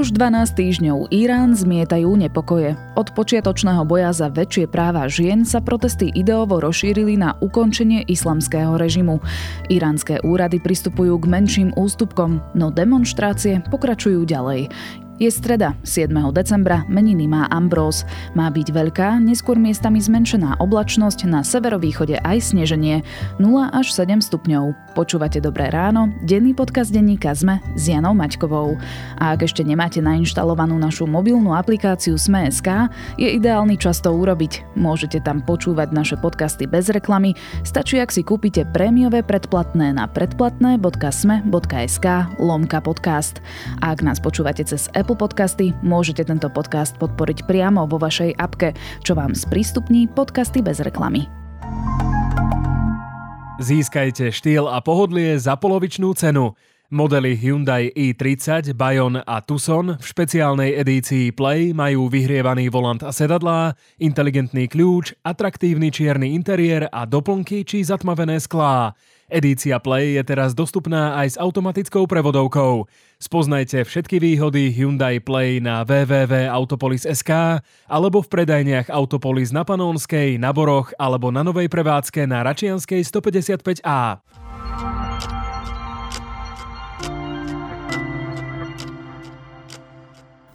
Už 12 týždňov Irán zmietajú nepokoje. Od počiatočného boja za väčšie práva žien sa protesty ideovo rozšírili na ukončenie islamského režimu. Iránske úrady pristupujú k menším ústupkom, no demonstrácie pokračujú ďalej. Je streda, 7. decembra, meniny má Ambrós. Má byť veľká, neskôr miestami zmenšená oblačnosť, na severovýchode aj sneženie, 0 až 7 stupňov. Počúvate Dobré ráno, denný podcast denníka ZME s Janou Maťkovou. A ak ešte nemáte nainštalovanú našu mobilnú aplikáciu Sme.sk, je ideálny čas to urobiť. Môžete tam počúvať naše podcasty bez reklamy, stačí ak si kúpite prémiové predplatné na predplatné.sme.sk lomka podcast. A ak nás počúvate cez Apple Podcasty, môžete tento podcast podporiť priamo vo vašej apke, čo vám sprístupní podcasty bez reklamy. Získajte štýl a pohodlie za polovičnú cenu. Modely Hyundai i30, Bayon a Tucson v špeciálnej edícii Play majú vyhrievaný volant a sedadlá, inteligentný kľúč, atraktívny čierny interiér a doplnky či zatmavené sklá. Edícia Play je teraz dostupná aj s automatickou prevodovkou. Spoznajte všetky výhody Hyundai Play na www.autopolis.sk alebo v predajniach Autopolis na Panónskej, na Boroch alebo na novej prevádzke na Račianskej 155A.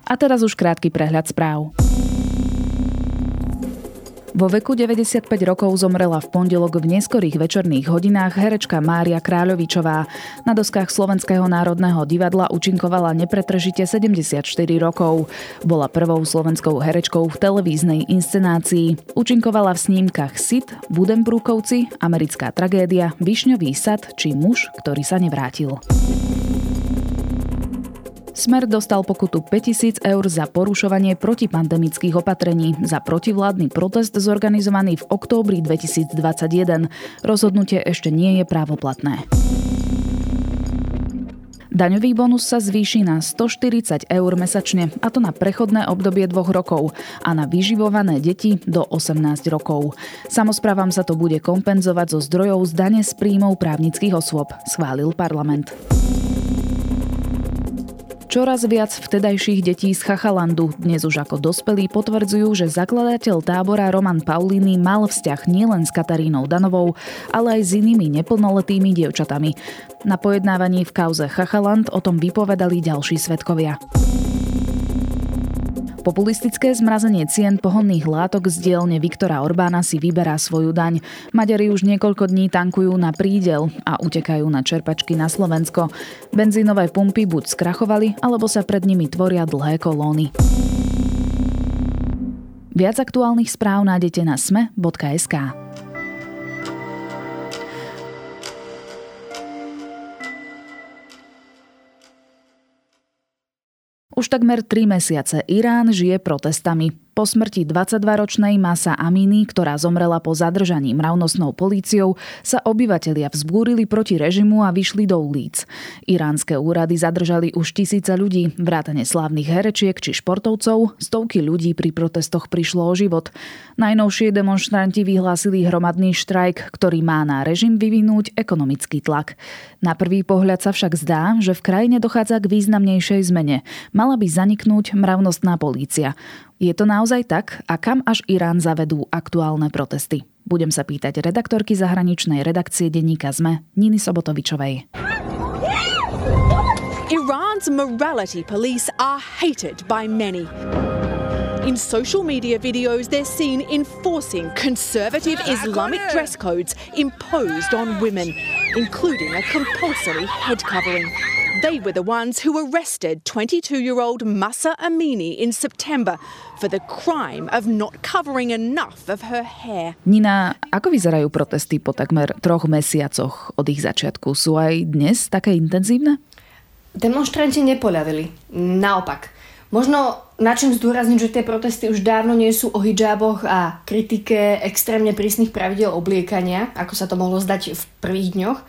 A teraz už krátky prehľad správ. Vo veku 95 rokov zomrela v pondelok v neskorých večerných hodinách herečka Mária Kráľovičová. Na doskách Slovenského národného divadla účinkovala nepretržite 74 rokov. Bola prvou slovenskou herečkou v televíznej inscenácii. Účinkovala v snímkach Sit, Budenbrúkovci, Americká tragédia, Višňový sad či Muž, ktorý sa nevrátil. Smer dostal pokutu 5000 eur za porušovanie protipandemických opatrení za protivládny protest zorganizovaný v októbri 2021. Rozhodnutie ešte nie je právoplatné. Daňový bonus sa zvýši na 140 eur mesačne, a to na prechodné obdobie dvoch rokov a na vyživované deti do 18 rokov. Samozprávam sa to bude kompenzovať zo zdrojov z dane z príjmov právnických osôb, schválil parlament. Čoraz viac vtedajších detí z Chachalandu, dnes už ako dospelí, potvrdzujú, že zakladateľ tábora Roman Paulini mal vzťah nielen s Katarínou Danovou, ale aj s inými neplnoletými dievčatami. Na pojednávaní v kauze Chachaland o tom vypovedali ďalší svetkovia. Populistické zmrazenie cien pohonných látok z dielne Viktora Orbána si vyberá svoju daň. Maďari už niekoľko dní tankujú na prídel a utekajú na čerpačky na Slovensko. Benzínové pumpy buď skrachovali, alebo sa pred nimi tvoria dlhé kolóny. Viac aktuálnych správ nájdete na sme.sk. Už takmer 3 mesiace Irán žije protestami. Po smrti 22-ročnej Masa Aminy, ktorá zomrela po zadržaní mravnostnou políciou, sa obyvatelia vzbúrili proti režimu a vyšli do ulic. Iránske úrady zadržali už tisíce ľudí, vrátane slávnych herečiek či športovcov, stovky ľudí pri protestoch prišlo o život. Najnovšie demonstranti vyhlásili hromadný štrajk, ktorý má na režim vyvinúť ekonomický tlak. Na prvý pohľad sa však zdá, že v krajine dochádza k významnejšej zmene. Mala by zaniknúť mravnostná polícia. Je to naozaj tak a kam až Irán zavedú aktuálne protesty? Budem sa pýtať redaktorky zahraničnej redakcie denníka ZME Niny Sobotovičovej. Iran's morality police are hated by many. In social media videos, they're seen enforcing conservative Islamic dress codes imposed on women, including a compulsory head covering. They were the ones who arrested 22 year old Massa Amini in September for the crime of not covering enough of her hair. Nina, ako vyzerajú protesty po takmer troch mesiacoch od ich začiatku? Sú aj dnes také intenzívne? Demonstranti nepoľavili. Naopak. Možno na čím zdôrazniť, že tie protesty už dávno nie sú o hijaboch a kritike extrémne prísnych pravidel obliekania, ako sa to mohlo zdať v prvých dňoch,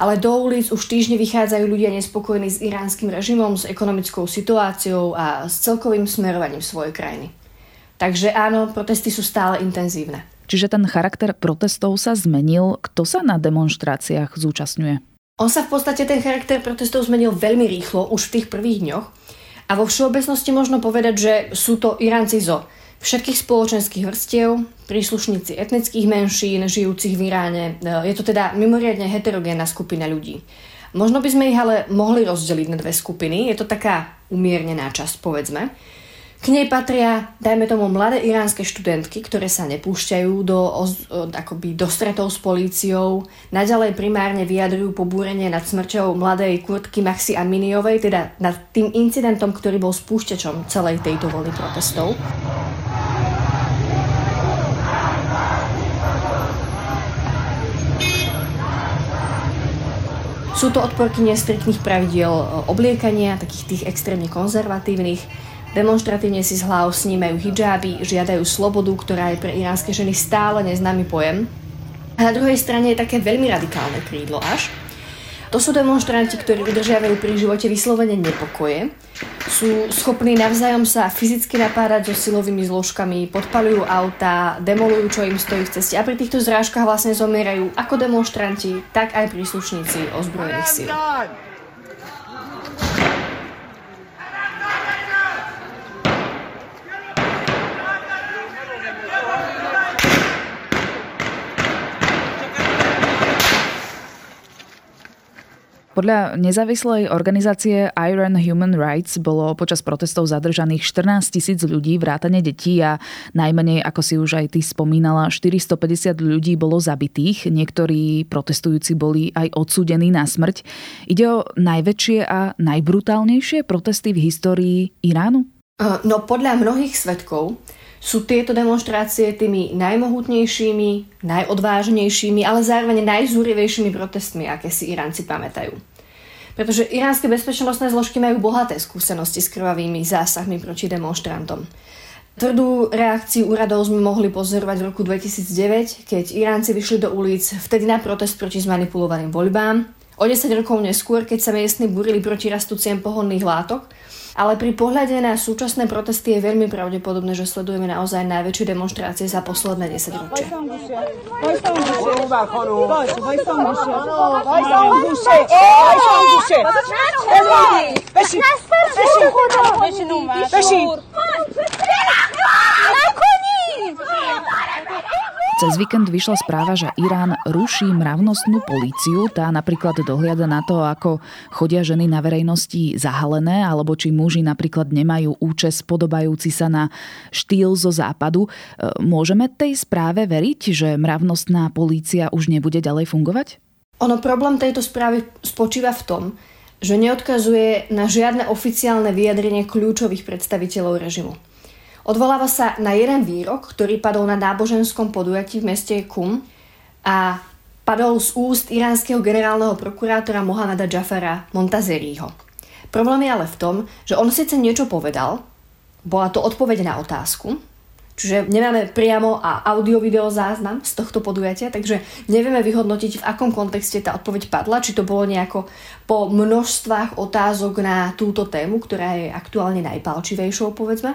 ale do ulic už týždne vychádzajú ľudia nespokojní s iránskym režimom, s ekonomickou situáciou a s celkovým smerovaním svojej krajiny. Takže áno, protesty sú stále intenzívne. Čiže ten charakter protestov sa zmenil. Kto sa na demonstráciách zúčastňuje? On sa v podstate ten charakter protestov zmenil veľmi rýchlo, už v tých prvých dňoch. A vo všeobecnosti možno povedať, že sú to Iránci zo všetkých spoločenských vrstiev, príslušníci etnických menšín, žijúcich v Iráne. Je to teda mimoriadne heterogénna skupina ľudí. Možno by sme ich ale mohli rozdeliť na dve skupiny. Je to taká umiernená časť, povedzme. K nej patria, dajme tomu, mladé iránske študentky, ktoré sa nepúšťajú do, akoby, do stretov s políciou. Naďalej primárne vyjadrujú pobúrenie nad smrťou mladej Kurtky Maxi Aminiovej, teda nad tým incidentom, ktorý bol spúšťačom celej tejto vlny protestov. Sú to odporky nestriktných pravidiel e, obliekania, takých tých extrémne konzervatívnych. Demonstratívne si z hlav snímajú hijáby, žiadajú slobodu, ktorá je pre iránske ženy stále neznámy pojem. A na druhej strane je také veľmi radikálne krídlo až, to sú demonstranti, ktorí udržiavajú pri živote vyslovene nepokoje. Sú schopní navzájom sa fyzicky napádať so silovými zložkami, podpalujú auta, demolujú, čo im stojí v ceste a pri týchto zrážkach vlastne zomierajú ako demonstranti, tak aj príslušníci ozbrojených síl. Podľa nezávislej organizácie Iron Human Rights bolo počas protestov zadržaných 14 tisíc ľudí, vrátane detí a najmenej, ako si už aj ty spomínala, 450 ľudí bolo zabitých. Niektorí protestujúci boli aj odsúdení na smrť. Ide o najväčšie a najbrutálnejšie protesty v histórii Iránu? No podľa mnohých svetkov sú tieto demonstrácie tými najmohutnejšími, najodvážnejšími, ale zároveň najzúrivejšími protestmi, aké si Iránci pamätajú. Pretože iránske bezpečnostné zložky majú bohaté skúsenosti s krvavými zásahmi proti demonstrantom. Tvrdú reakciu úradov sme mohli pozorovať v roku 2009, keď Iránci vyšli do ulic vtedy na protest proti zmanipulovaným voľbám. O 10 rokov neskôr, keď sa miestni burili proti rastúciem pohonných látok, ale pri pohľade na súčasné protesty je veľmi pravdepodobné, že sledujeme naozaj najväčšie demonstrácie za posledné 10 ročia. Cez víkend vyšla správa, že Irán ruší mravnostnú políciu. Tá napríklad dohliada na to, ako chodia ženy na verejnosti zahalené, alebo či muži napríklad nemajú účes podobajúci sa na štýl zo západu. E, môžeme tej správe veriť, že mravnostná polícia už nebude ďalej fungovať? Ono problém tejto správy spočíva v tom, že neodkazuje na žiadne oficiálne vyjadrenie kľúčových predstaviteľov režimu. Odvoláva sa na jeden výrok, ktorý padol na náboženskom podujatí v meste Kum a padol z úst iránskeho generálneho prokurátora Mohameda Jafara Montazeriho. Problém je ale v tom, že on síce niečo povedal, bola to odpoveď na otázku, čiže nemáme priamo a audio-video záznam z tohto podujatia, takže nevieme vyhodnotiť, v akom kontexte tá odpoveď padla, či to bolo nejako po množstvách otázok na túto tému, ktorá je aktuálne najpalčivejšou, povedzme.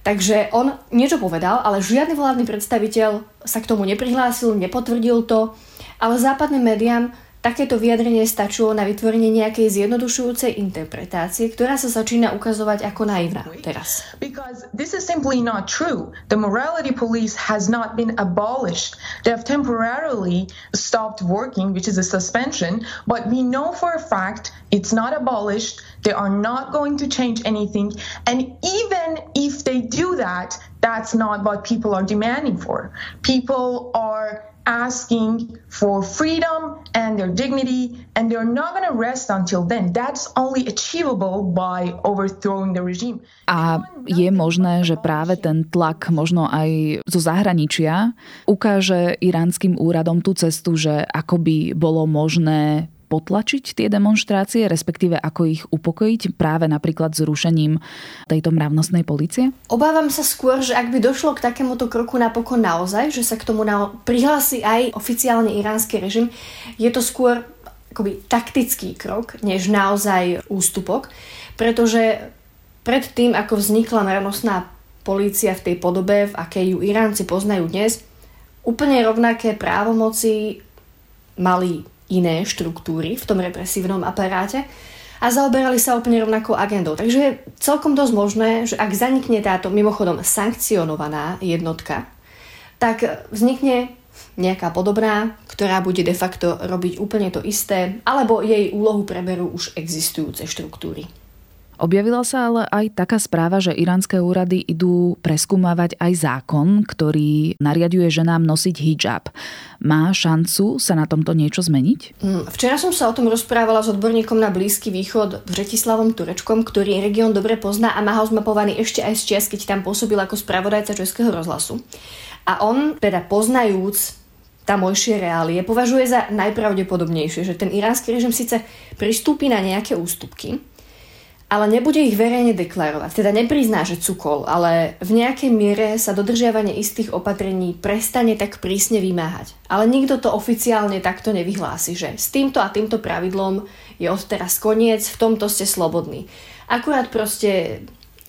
Takže on niečo povedal, ale žiadny vládny predstaviteľ sa k tomu neprihlásil, nepotvrdil to, ale západným médiám Takéto vyjadrenie stačilo na vytvorenie nejakej zjednodušujúcej interpretácie, ktorá sa začína ukazovať ako naivná teraz. Because this is simply not true. The morality police has not been abolished. They have temporarily stopped working, which is a suspension, but we know for a fact it's not abolished. They are not going to change anything. And even if they do that, that's not what people are demanding for. People are asking for freedom and their dignity, and they're not going to rest until then. That's only achievable by overthrowing the regime. A je možné, že práve ten tlak možno aj zo zahraničia ukáže iránskym úradom tú cestu, že ako by bolo možné potlačiť tie demonstrácie, respektíve ako ich upokojiť práve napríklad zrušením tejto mravnostnej policie? Obávam sa skôr, že ak by došlo k takémuto kroku napokon naozaj, že sa k tomu na- prihlási aj oficiálne iránsky režim, je to skôr akoby taktický krok, než naozaj ústupok, pretože pred tým, ako vznikla mravnostná polícia v tej podobe, v akej ju Iránci poznajú dnes, úplne rovnaké právomoci mali iné štruktúry v tom represívnom aparáte a zaoberali sa úplne rovnakou agendou. Takže je celkom dosť možné, že ak zanikne táto mimochodom sankcionovaná jednotka, tak vznikne nejaká podobná, ktorá bude de facto robiť úplne to isté, alebo jej úlohu preberú už existujúce štruktúry. Objavila sa ale aj taká správa, že iránske úrady idú preskúmavať aj zákon, ktorý nariaduje ženám nosiť hijab. Má šancu sa na tomto niečo zmeniť? Mm, včera som sa o tom rozprávala s odborníkom na Blízky východ Vretislavom Turečkom, ktorý región dobre pozná a má ho zmapovaný ešte aj z čias, keď tam pôsobil ako spravodajca Českého rozhlasu. A on, teda poznajúc tamojšie reálie, považuje za najpravdepodobnejšie, že ten iránsky režim síce pristúpi na nejaké ústupky, ale nebude ich verejne deklarovať. Teda neprizná, že cukol, ale v nejakej miere sa dodržiavanie istých opatrení prestane tak prísne vymáhať. Ale nikto to oficiálne takto nevyhlási, že s týmto a týmto pravidlom je odteraz koniec, v tomto ste slobodní. Akurát proste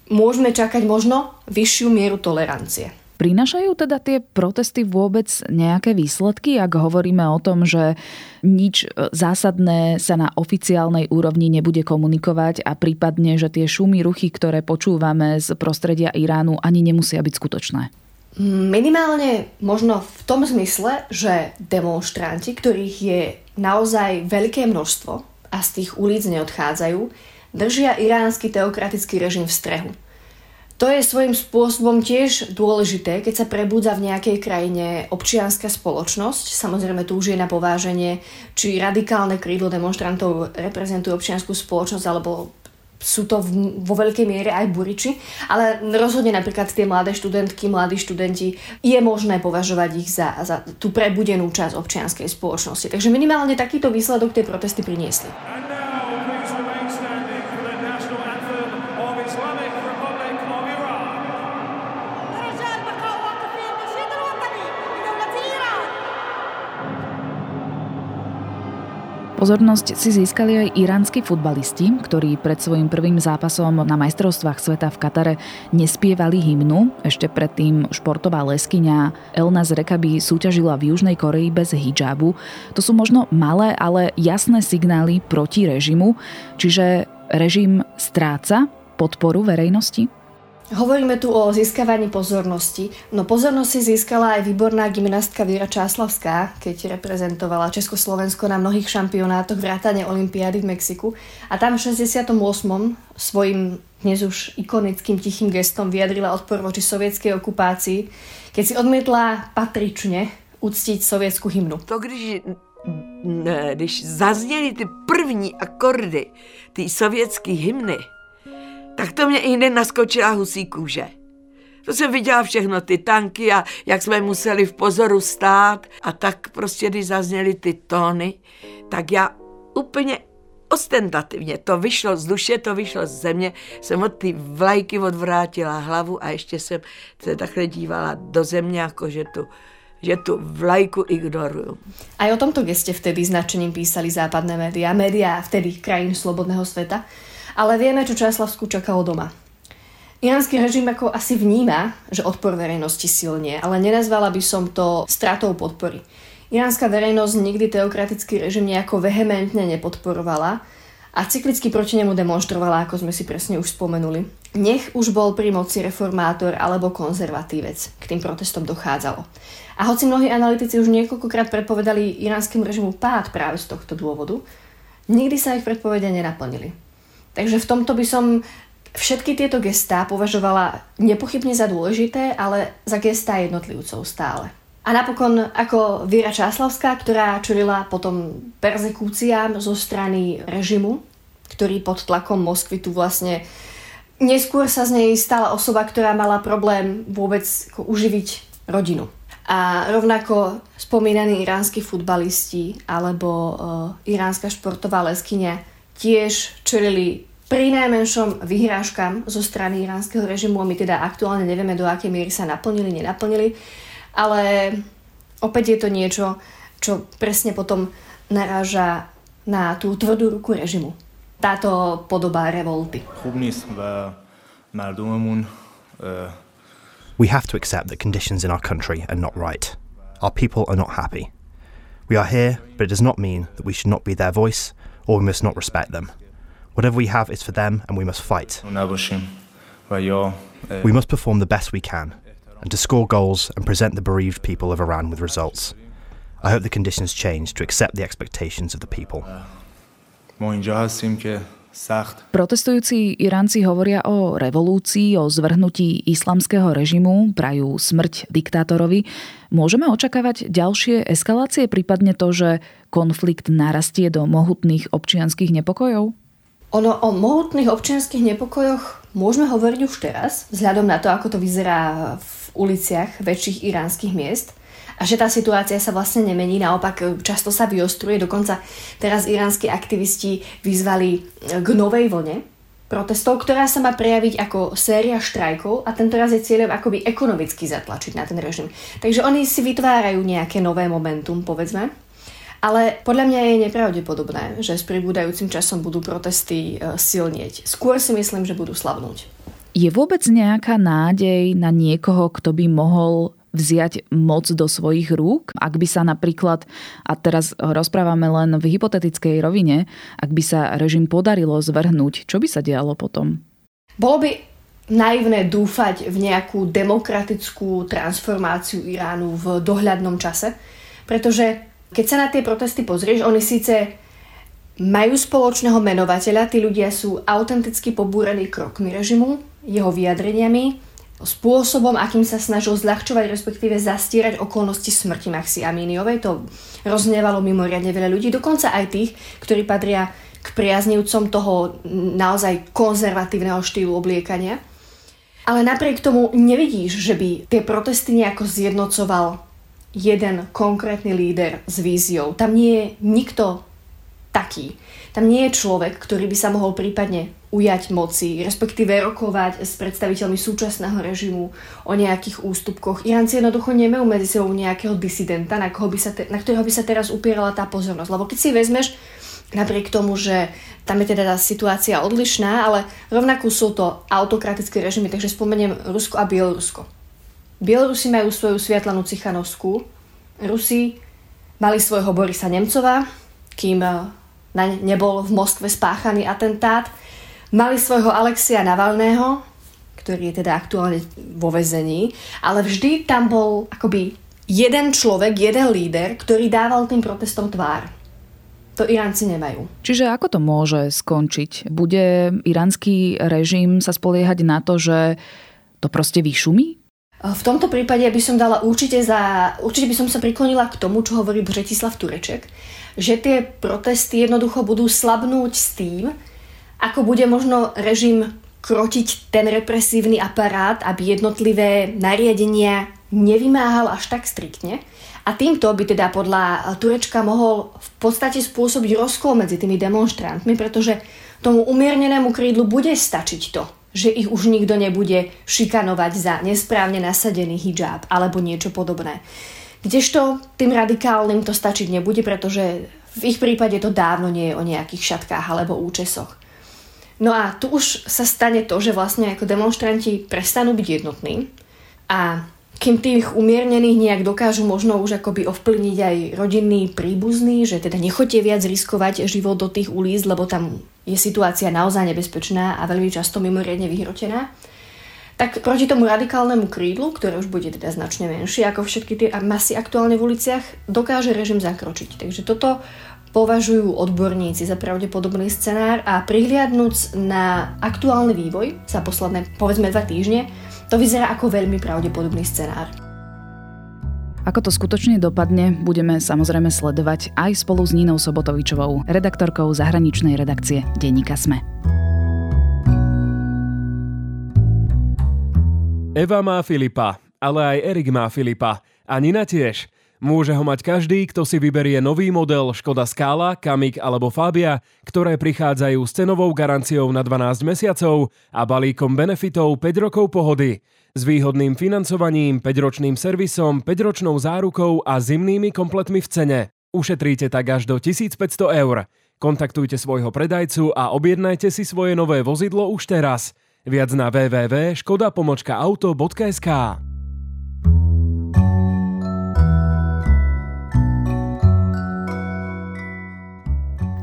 môžeme čakať možno vyššiu mieru tolerancie. Prinašajú teda tie protesty vôbec nejaké výsledky, ak hovoríme o tom, že nič e, zásadné sa na oficiálnej úrovni nebude komunikovať a prípadne, že tie šumy, ruchy, ktoré počúvame z prostredia Iránu, ani nemusia byť skutočné? Minimálne možno v tom zmysle, že demonstranti, ktorých je naozaj veľké množstvo a z tých ulic neodchádzajú, držia iránsky teokratický režim v strehu. To je svojím spôsobom tiež dôležité, keď sa prebudza v nejakej krajine občianská spoločnosť. Samozrejme, tu už je na pováženie, či radikálne krídlo demonstrantov reprezentujú občianskú spoločnosť, alebo sú to v, vo veľkej miere aj buriči, ale rozhodne napríklad tie mladé študentky, mladí študenti, je možné považovať ich za, za tú prebudenú časť občianskej spoločnosti. Takže minimálne takýto výsledok tie protesty priniesli. Pozornosť si získali aj iránsky futbalisti, ktorí pred svojim prvým zápasom na majstrovstvách sveta v Katare nespievali hymnu. Ešte predtým športová leskyňa Elnaz Rekaby súťažila v Južnej Koreji bez hijabu. To sú možno malé, ale jasné signály proti režimu, čiže režim stráca podporu verejnosti? Hovoríme tu o získavaní pozornosti. No pozornosť si získala aj výborná gymnastka Víra Čáslavská, keď reprezentovala Československo na mnohých šampionátoch vrátane Olympiády v Mexiku. A tam v 68. svojim dnes už ikonickým tichým gestom vyjadrila odpor voči sovietskej okupácii, keď si odmietla patrične uctiť sovětskou hymnu. To, když, když zazněly ty první akordy té sovětské hymny, to mě i naskočila husí kůže. To jsem viděla všechno, ty tanky a jak jsme museli v pozoru stát a tak prostě, když zazněly ty tóny, tak já úplně ostentativně, to vyšlo z duše, to vyšlo z země, jsem od ty vlajky odvrátila hlavu a ještě jsem se takhle dívala do země, jako že tu že tu vlajku ignorujú. Aj o tomto geste vtedy značením písali západné médiá, médiá vtedy krajín slobodného sveta ale vieme, čo Čáslavsku čakalo doma. Iránsky režim ako asi vníma, že odpor verejnosti silne, ale nenazvala by som to stratou podpory. Iránska verejnosť nikdy teokratický režim nejako vehementne nepodporovala a cyklicky proti nemu demonstrovala, ako sme si presne už spomenuli. Nech už bol pri moci reformátor alebo konzervatívec, k tým protestom dochádzalo. A hoci mnohí analytici už niekoľkokrát predpovedali iránskemu režimu pád práve z tohto dôvodu, nikdy sa ich predpovede nenaplnili. Takže v tomto by som všetky tieto gestá považovala nepochybne za dôležité, ale za gestá jednotlivcov stále. A napokon ako Víra Čáslavská, ktorá čelila potom perzekúciám zo strany režimu, ktorý pod tlakom Moskvy tu vlastne neskôr sa z nej stala osoba, ktorá mala problém vôbec uživiť rodinu. A rovnako spomínaní iránsky futbalisti alebo uh, iránska športová leskyňa tiež čelili pri najmenšom vyhrážkam zo strany iránskeho režimu. My teda aktuálne nevieme, do akej miery sa naplnili, nenaplnili, ale opäť je to niečo, čo presne potom naráža na tú tvrdú ruku režimu. Táto podoba revolty. We have to accept that conditions in our country are not right. Our people are not happy. We are here, but it does not mean that we should not be their voice or we must not respect them. Whatever we have is for them and we must fight. We must perform the best we can and to score goals and present the bereaved people of Iran with results. I hope the conditions change to accept the expectations of the people. Protestujúci Iránci hovoria o revolúcii, o zvrhnutí islamského režimu, prajú smrť diktátorovi. Môžeme očakávať ďalšie eskalácie, prípadne to, že konflikt narastie do mohutných občianských nepokojov? Ono o mohutných občianských nepokojoch môžeme hovoriť už teraz, vzhľadom na to, ako to vyzerá v uliciach väčších iránskych miest a že tá situácia sa vlastne nemení, naopak e, často sa vyostruje, dokonca teraz iránsky aktivisti vyzvali e, k novej vlne protestov, ktorá sa má prejaviť ako séria štrajkov a tento raz je cieľom akoby ekonomicky zatlačiť na ten režim. Takže oni si vytvárajú nejaké nové momentum, povedzme. Ale podľa mňa je nepravdepodobné, že s pribúdajúcim časom budú protesty e, silnieť. Skôr si myslím, že budú slabnúť. Je vôbec nejaká nádej na niekoho, kto by mohol vziať moc do svojich rúk, ak by sa napríklad, a teraz rozprávame len v hypotetickej rovine, ak by sa režim podarilo zvrhnúť, čo by sa dialo potom? Bolo by naivné dúfať v nejakú demokratickú transformáciu Iránu v dohľadnom čase, pretože keď sa na tie protesty pozrieš, oni síce majú spoločného menovateľa, tí ľudia sú autenticky pobúrení krokmi režimu, jeho vyjadreniami, spôsobom, akým sa snažil zľahčovať, respektíve zastierať okolnosti smrti Maxi Amíniovej. To roznevalo mimoriadne veľa ľudí, dokonca aj tých, ktorí patria k priaznivcom toho naozaj konzervatívneho štýlu obliekania. Ale napriek tomu nevidíš, že by tie protesty nejako zjednocoval jeden konkrétny líder s víziou. Tam nie je nikto taký. Tam nie je človek, ktorý by sa mohol prípadne ujať moci, respektíve rokovať s predstaviteľmi súčasného režimu o nejakých ústupkoch. Iránci jednoducho nemajú medzi sebou nejakého disidenta, na, koho by sa te, na ktorého by sa teraz upierala tá pozornosť. Lebo keď si vezmeš, napriek tomu, že tam je teda tá situácia odlišná, ale rovnako sú to autokratické režimy, takže spomeniem Rusko a Bielorusko. Bielorusi majú svoju Sviatlanú Cichanovskú, Rusi mali svojho Borisa Nemcova, kým na ne nebol v Moskve spáchaný atentát. Mali svojho Alexia Navalného, ktorý je teda aktuálne vo vezení, ale vždy tam bol akoby jeden človek, jeden líder, ktorý dával tým protestom tvár. To Iránci nemajú. Čiže ako to môže skončiť? Bude iránsky režim sa spoliehať na to, že to proste vyšumí? V tomto prípade by som dala určite za... Určite by som sa priklonila k tomu, čo hovorí Bretislav Tureček, že tie protesty jednoducho budú slabnúť s tým, ako bude možno režim krotiť ten represívny aparát, aby jednotlivé nariadenia nevymáhal až tak striktne. A týmto by teda podľa Turečka mohol v podstate spôsobiť rozkol medzi tými demonstrantmi, pretože tomu umiernenému krídlu bude stačiť to, že ich už nikto nebude šikanovať za nesprávne nasadený hijab alebo niečo podobné. Kdežto tým radikálnym to stačiť nebude, pretože v ich prípade to dávno nie je o nejakých šatkách alebo účesoch. No a tu už sa stane to, že vlastne ako demonstranti prestanú byť jednotní a kým tých umiernených nejak dokážu možno už akoby ovplyvniť aj rodinný príbuzný, že teda nechoďte viac riskovať život do tých ulic, lebo tam je situácia naozaj nebezpečná a veľmi často mimoriadne vyhrotená, tak proti tomu radikálnemu krídlu, ktoré už bude teda značne menšie ako všetky tie masy aktuálne v uliciach, dokáže režim zakročiť. Takže toto považujú odborníci za pravdepodobný scenár a prihliadnúc na aktuálny vývoj za posledné povedzme dva týždne, to vyzerá ako veľmi pravdepodobný scenár. Ako to skutočne dopadne, budeme samozrejme sledovať aj spolu s Nínou Sobotovičovou, redaktorkou zahraničnej redakcie Denníka Sme. Eva má Filipa, ale aj Erik má Filipa. A Nina tiež. Môže ho mať každý, kto si vyberie nový model Škoda Scala, Kamik alebo Fabia, ktoré prichádzajú s cenovou garanciou na 12 mesiacov a balíkom benefitov 5 rokov pohody. S výhodným financovaním, 5-ročným servisom, 5-ročnou zárukou a zimnými kompletmi v cene. Ušetríte tak až do 1500 eur. Kontaktujte svojho predajcu a objednajte si svoje nové vozidlo už teraz – Viac na www.škoda-auto.sk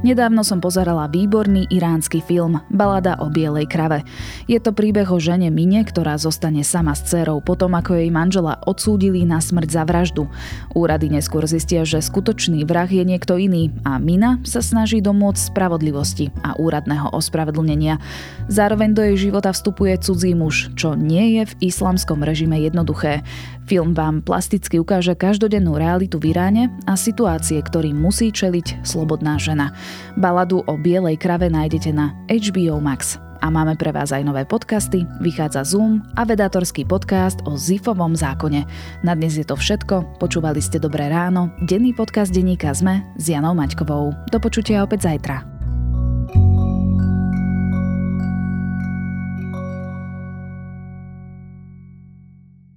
Nedávno som pozerala výborný iránsky film Balada o bielej krave. Je to príbeh o žene Mine, ktorá zostane sama s dcerou potom, ako jej manžela odsúdili na smrť za vraždu. Úrady neskôr zistia, že skutočný vrah je niekto iný a Mina sa snaží domôcť spravodlivosti a úradného ospravedlnenia. Zároveň do jej života vstupuje cudzí muž, čo nie je v islamskom režime jednoduché. Film vám plasticky ukáže každodennú realitu v Iráne a situácie, ktorým musí čeliť slobodná žena. Baladu o bielej krave nájdete na HBO Max. A máme pre vás aj nové podcasty, vychádza Zoom a vedátorský podcast o Zifovom zákone. Na dnes je to všetko, počúvali ste Dobré ráno, denný podcast denníka ZME s Janou Maťkovou. Do počutia opäť zajtra.